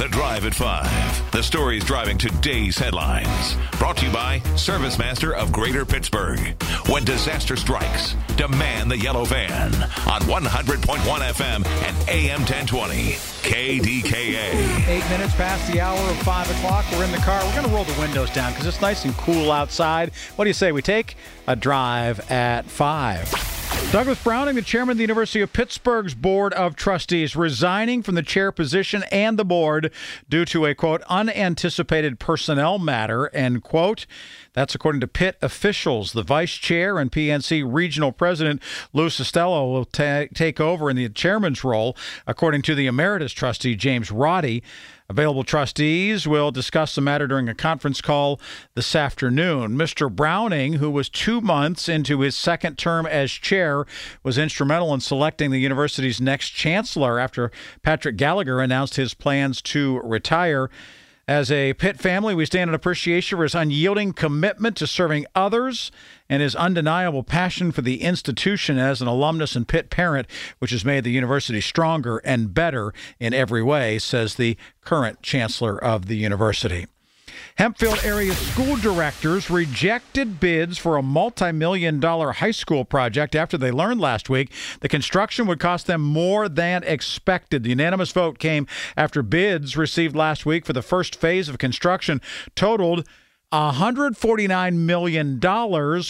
The Drive at 5. The stories driving today's headlines. Brought to you by ServiceMaster of Greater Pittsburgh. When disaster strikes, demand the yellow van on 100.1 FM and AM 1020. KDKA. Eight minutes past the hour of 5 o'clock. We're in the car. We're going to roll the windows down because it's nice and cool outside. What do you say? We take a drive at 5. Douglas Browning, the chairman of the University of Pittsburgh's Board of Trustees, resigning from the chair position and the board due to a quote unanticipated personnel matter end quote. That's according to Pitt officials. The vice chair and PNC regional president Lou Costello will ta- take over in the chairman's role, according to the emeritus trustee James Roddy. Available trustees will discuss the matter during a conference call this afternoon. Mr. Browning, who was two months into his second term as chair, was instrumental in selecting the university's next chancellor after Patrick Gallagher announced his plans to retire. As a Pitt family, we stand in appreciation for his unyielding commitment to serving others and his undeniable passion for the institution as an alumnus and Pitt parent, which has made the university stronger and better in every way, says the current chancellor of the university. Hempfield area school directors rejected bids for a multi million dollar high school project after they learned last week the construction would cost them more than expected. The unanimous vote came after bids received last week for the first phase of construction totaled $149 million,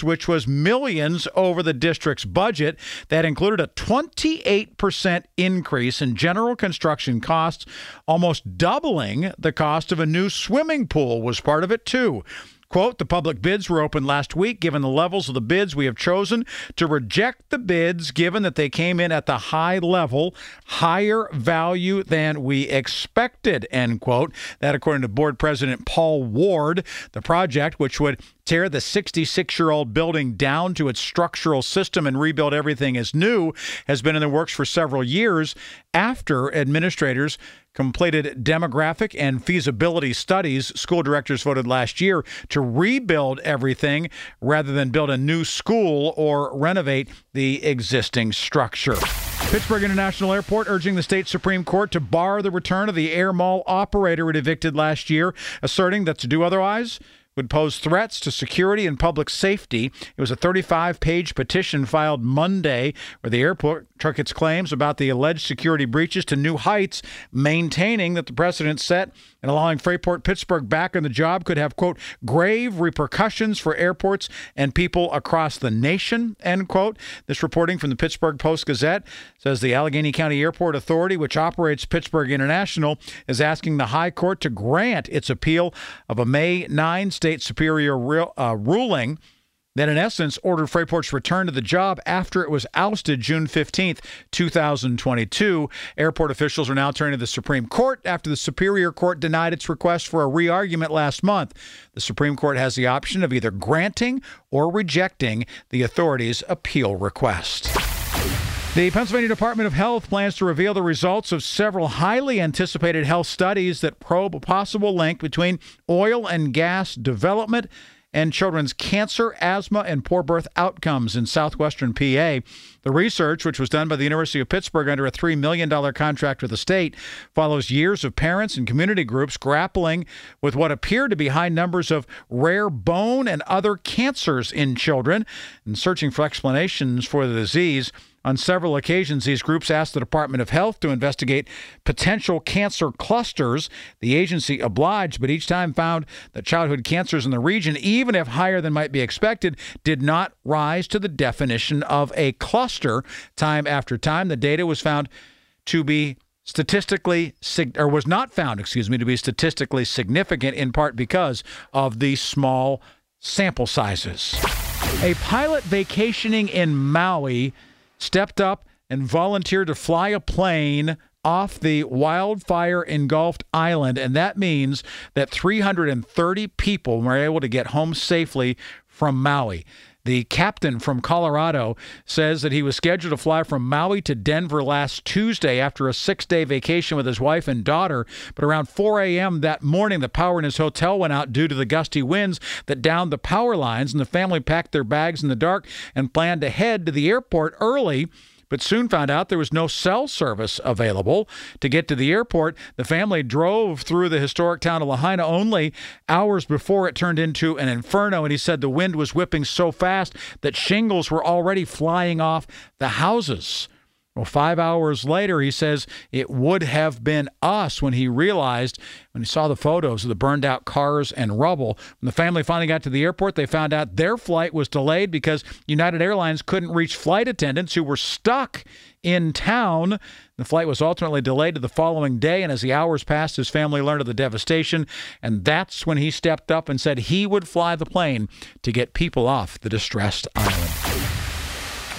which was millions over the district's budget. That included a 28% increase in general construction costs, almost doubling the cost of a new swimming pool was part of it, too. Quote, the public bids were opened last week. Given the levels of the bids, we have chosen to reject the bids given that they came in at the high level, higher value than we expected, end quote. That, according to board president Paul Ward, the project, which would tear the 66 year old building down to its structural system and rebuild everything as new, has been in the works for several years after administrators completed demographic and feasibility studies. School directors voted last year to rebuild everything rather than build a new school or renovate the existing structure. Pittsburgh International Airport urging the state Supreme Court to bar the return of the air mall operator it evicted last year, asserting that to do otherwise would pose threats to security and public safety. It was a 35 page petition filed Monday where the airport took its claims about the alleged security breaches to new heights, maintaining that the precedent set and allowing Fraport Pittsburgh back on the job could have, quote, grave repercussions for airports and people across the nation, end quote. This reporting from the Pittsburgh Post Gazette says the Allegheny County Airport Authority, which operates Pittsburgh International, is asking the High Court to grant its appeal of a May 9 state superior re- uh, ruling that in essence ordered Fraport's return to the job after it was ousted June 15th, 2022. Airport officials are now turning to the Supreme Court after the Superior Court denied its request for a re-argument last month. The Supreme Court has the option of either granting or rejecting the authority's appeal request. The Pennsylvania Department of Health plans to reveal the results of several highly anticipated health studies that probe a possible link between oil and gas development and children's cancer, asthma, and poor birth outcomes in southwestern PA. The research, which was done by the University of Pittsburgh under a $3 million contract with the state, follows years of parents and community groups grappling with what appear to be high numbers of rare bone and other cancers in children and searching for explanations for the disease. On several occasions, these groups asked the Department of Health to investigate potential cancer clusters. The agency obliged, but each time found that childhood cancers in the region, even if higher than might be expected, did not rise to the definition of a cluster. Time after time, the data was found to be statistically or was not found, excuse me, to be statistically significant in part because of the small sample sizes. A pilot vacationing in Maui stepped up and volunteered to fly a plane off the wildfire engulfed island. And that means that 330 people were able to get home safely from Maui. The captain from Colorado says that he was scheduled to fly from Maui to Denver last Tuesday after a six day vacation with his wife and daughter. But around 4 a.m. that morning, the power in his hotel went out due to the gusty winds that downed the power lines, and the family packed their bags in the dark and planned to head to the airport early but soon found out there was no cell service available. To get to the airport, the family drove through the historic town of Lahaina only hours before it turned into an inferno. And he said the wind was whipping so fast that shingles were already flying off the houses. Well, five hours later, he says it would have been us when he realized, when he saw the photos of the burned out cars and rubble. When the family finally got to the airport, they found out their flight was delayed because United Airlines couldn't reach flight attendants who were stuck in town. The flight was ultimately delayed to the following day, and as the hours passed, his family learned of the devastation. And that's when he stepped up and said he would fly the plane to get people off the distressed island.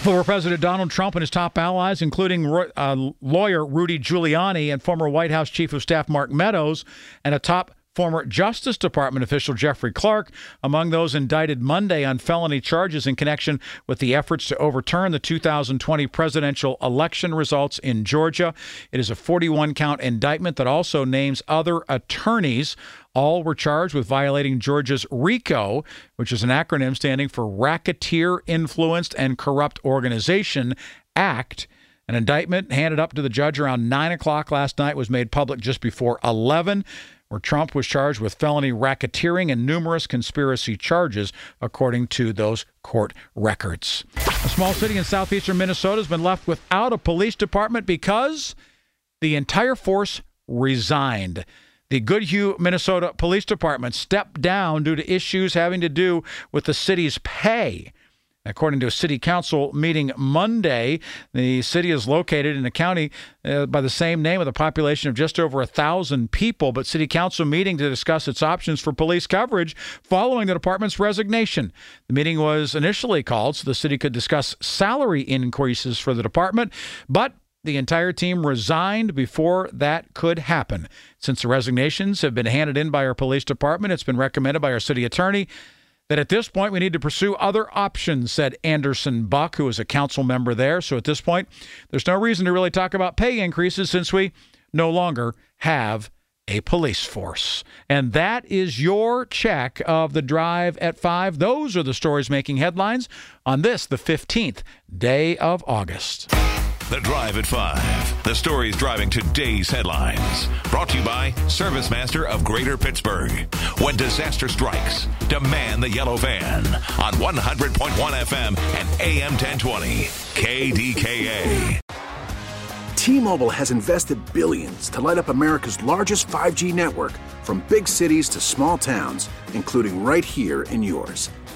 Former President Donald Trump and his top allies, including uh, lawyer Rudy Giuliani and former White House Chief of Staff Mark Meadows, and a top former Justice Department official Jeffrey Clark, among those indicted Monday on felony charges in connection with the efforts to overturn the 2020 presidential election results in Georgia. It is a 41 count indictment that also names other attorneys all were charged with violating Georgia's RICO, which is an acronym standing for Racketeer Influenced and Corrupt Organization Act. An indictment handed up to the judge around 9 o'clock last night was made public just before 11, where Trump was charged with felony racketeering and numerous conspiracy charges, according to those court records. A small city in southeastern Minnesota has been left without a police department because the entire force resigned. The Goodhue, Minnesota Police Department stepped down due to issues having to do with the city's pay. According to a city council meeting Monday, the city is located in a county uh, by the same name with a population of just over a thousand people. But city council meeting to discuss its options for police coverage following the department's resignation. The meeting was initially called so the city could discuss salary increases for the department, but the entire team resigned before that could happen. Since the resignations have been handed in by our police department, it's been recommended by our city attorney that at this point we need to pursue other options, said Anderson Buck, who is a council member there. So at this point, there's no reason to really talk about pay increases since we no longer have a police force. And that is your check of the drive at 5. Those are the stories making headlines on this, the 15th day of August. The Drive at 5. The stories driving today's headlines. Brought to you by Service Master of Greater Pittsburgh. When disaster strikes, demand the yellow van on 100.1 FM and AM 1020. KDKA. T-Mobile has invested billions to light up America's largest 5G network from big cities to small towns, including right here in yours.